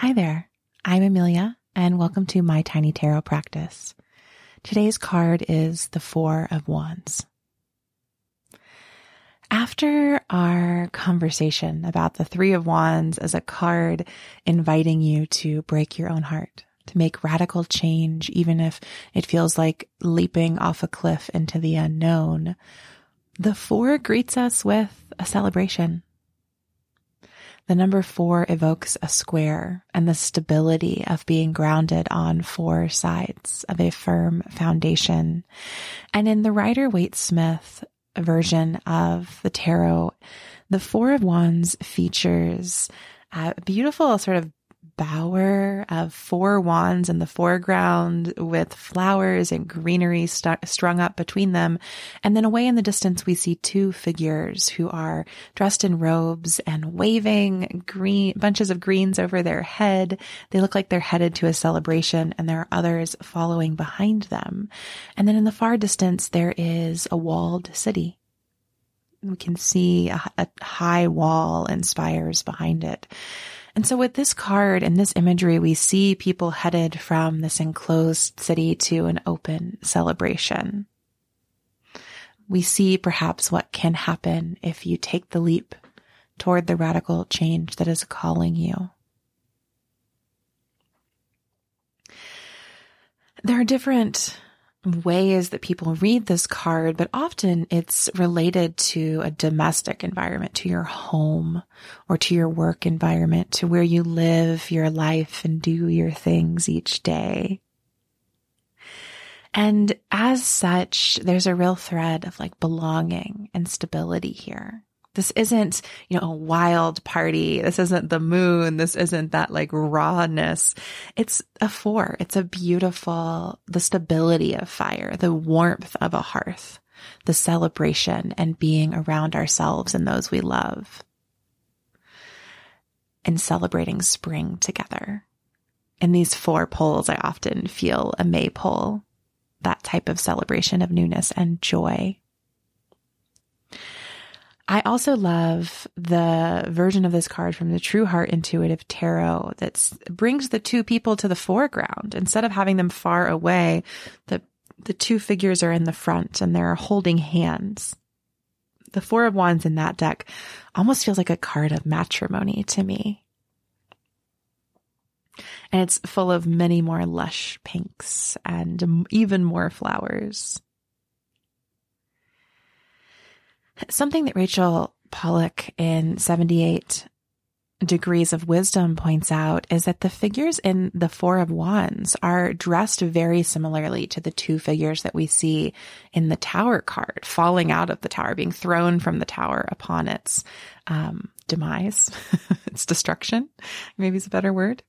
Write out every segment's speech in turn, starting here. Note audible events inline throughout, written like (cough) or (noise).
Hi there. I'm Amelia and welcome to my tiny tarot practice. Today's card is the Four of Wands. After our conversation about the Three of Wands as a card inviting you to break your own heart, to make radical change, even if it feels like leaping off a cliff into the unknown, the Four greets us with a celebration. The number four evokes a square and the stability of being grounded on four sides of a firm foundation. And in the Rider Waite Smith version of the tarot, the Four of Wands features a beautiful sort of bower of four wands in the foreground with flowers and greenery st- strung up between them. And then away in the distance, we see two figures who are dressed in robes and waving green bunches of greens over their head. They look like they're headed to a celebration and there are others following behind them. And then in the far distance, there is a walled city. We can see a, a high wall and spires behind it. And so with this card and this imagery, we see people headed from this enclosed city to an open celebration. We see perhaps what can happen if you take the leap toward the radical change that is calling you. There are different ways that people read this card, but often it's related to a domestic environment, to your home or to your work environment, to where you live your life and do your things each day. And as such, there's a real thread of like belonging and stability here. This isn't, you know, a wild party. This isn't the moon. This isn't that like rawness. It's a four. It's a beautiful, the stability of fire, the warmth of a hearth, the celebration and being around ourselves and those we love and celebrating spring together. In these four poles, I often feel a maypole, that type of celebration of newness and joy. I also love the version of this card from the True Heart Intuitive Tarot that brings the two people to the foreground. Instead of having them far away, the, the two figures are in the front and they're holding hands. The Four of Wands in that deck almost feels like a card of matrimony to me. And it's full of many more lush pinks and even more flowers. Something that Rachel Pollack in 78 Degrees of Wisdom points out is that the figures in the Four of Wands are dressed very similarly to the two figures that we see in the Tower card, falling out of the tower, being thrown from the tower upon its um, demise, (laughs) its destruction, maybe is a better word.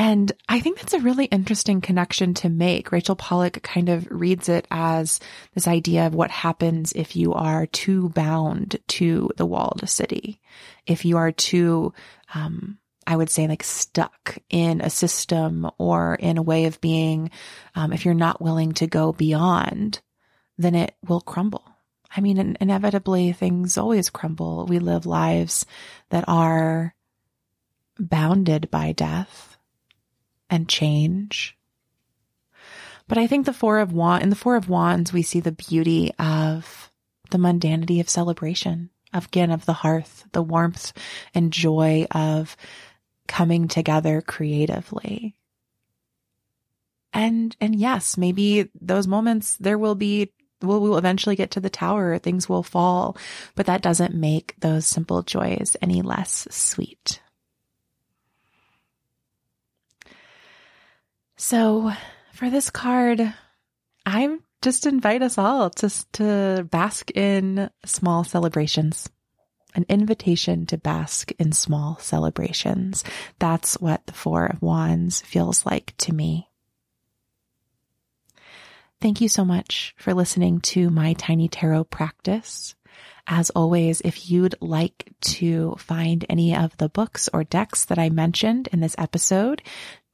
And I think that's a really interesting connection to make. Rachel Pollack kind of reads it as this idea of what happens if you are too bound to the walled city. If you are too, um, I would say like stuck in a system or in a way of being, um, if you're not willing to go beyond, then it will crumble. I mean, inevitably things always crumble. We live lives that are bounded by death and change. But I think the four of wands, in the four of wands, we see the beauty of the mundanity of celebration, of again, of the hearth, the warmth and joy of coming together creatively. And, and yes, maybe those moments there will be we'll, we'll eventually get to the tower, things will fall, but that doesn't make those simple joys any less sweet. So for this card, I just invite us all to, to bask in small celebrations. An invitation to bask in small celebrations. That's what the Four of Wands feels like to me. Thank you so much for listening to my tiny tarot practice. As always, if you'd like to find any of the books or decks that I mentioned in this episode,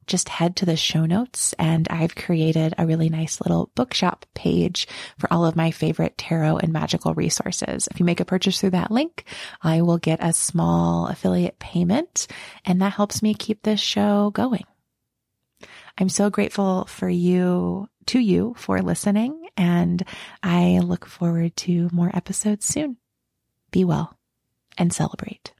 just head to the show notes and I've created a really nice little bookshop page for all of my favorite tarot and magical resources. If you make a purchase through that link, I will get a small affiliate payment and that helps me keep this show going. I'm so grateful for you, to you for listening and I look forward to more episodes soon. Be well and celebrate.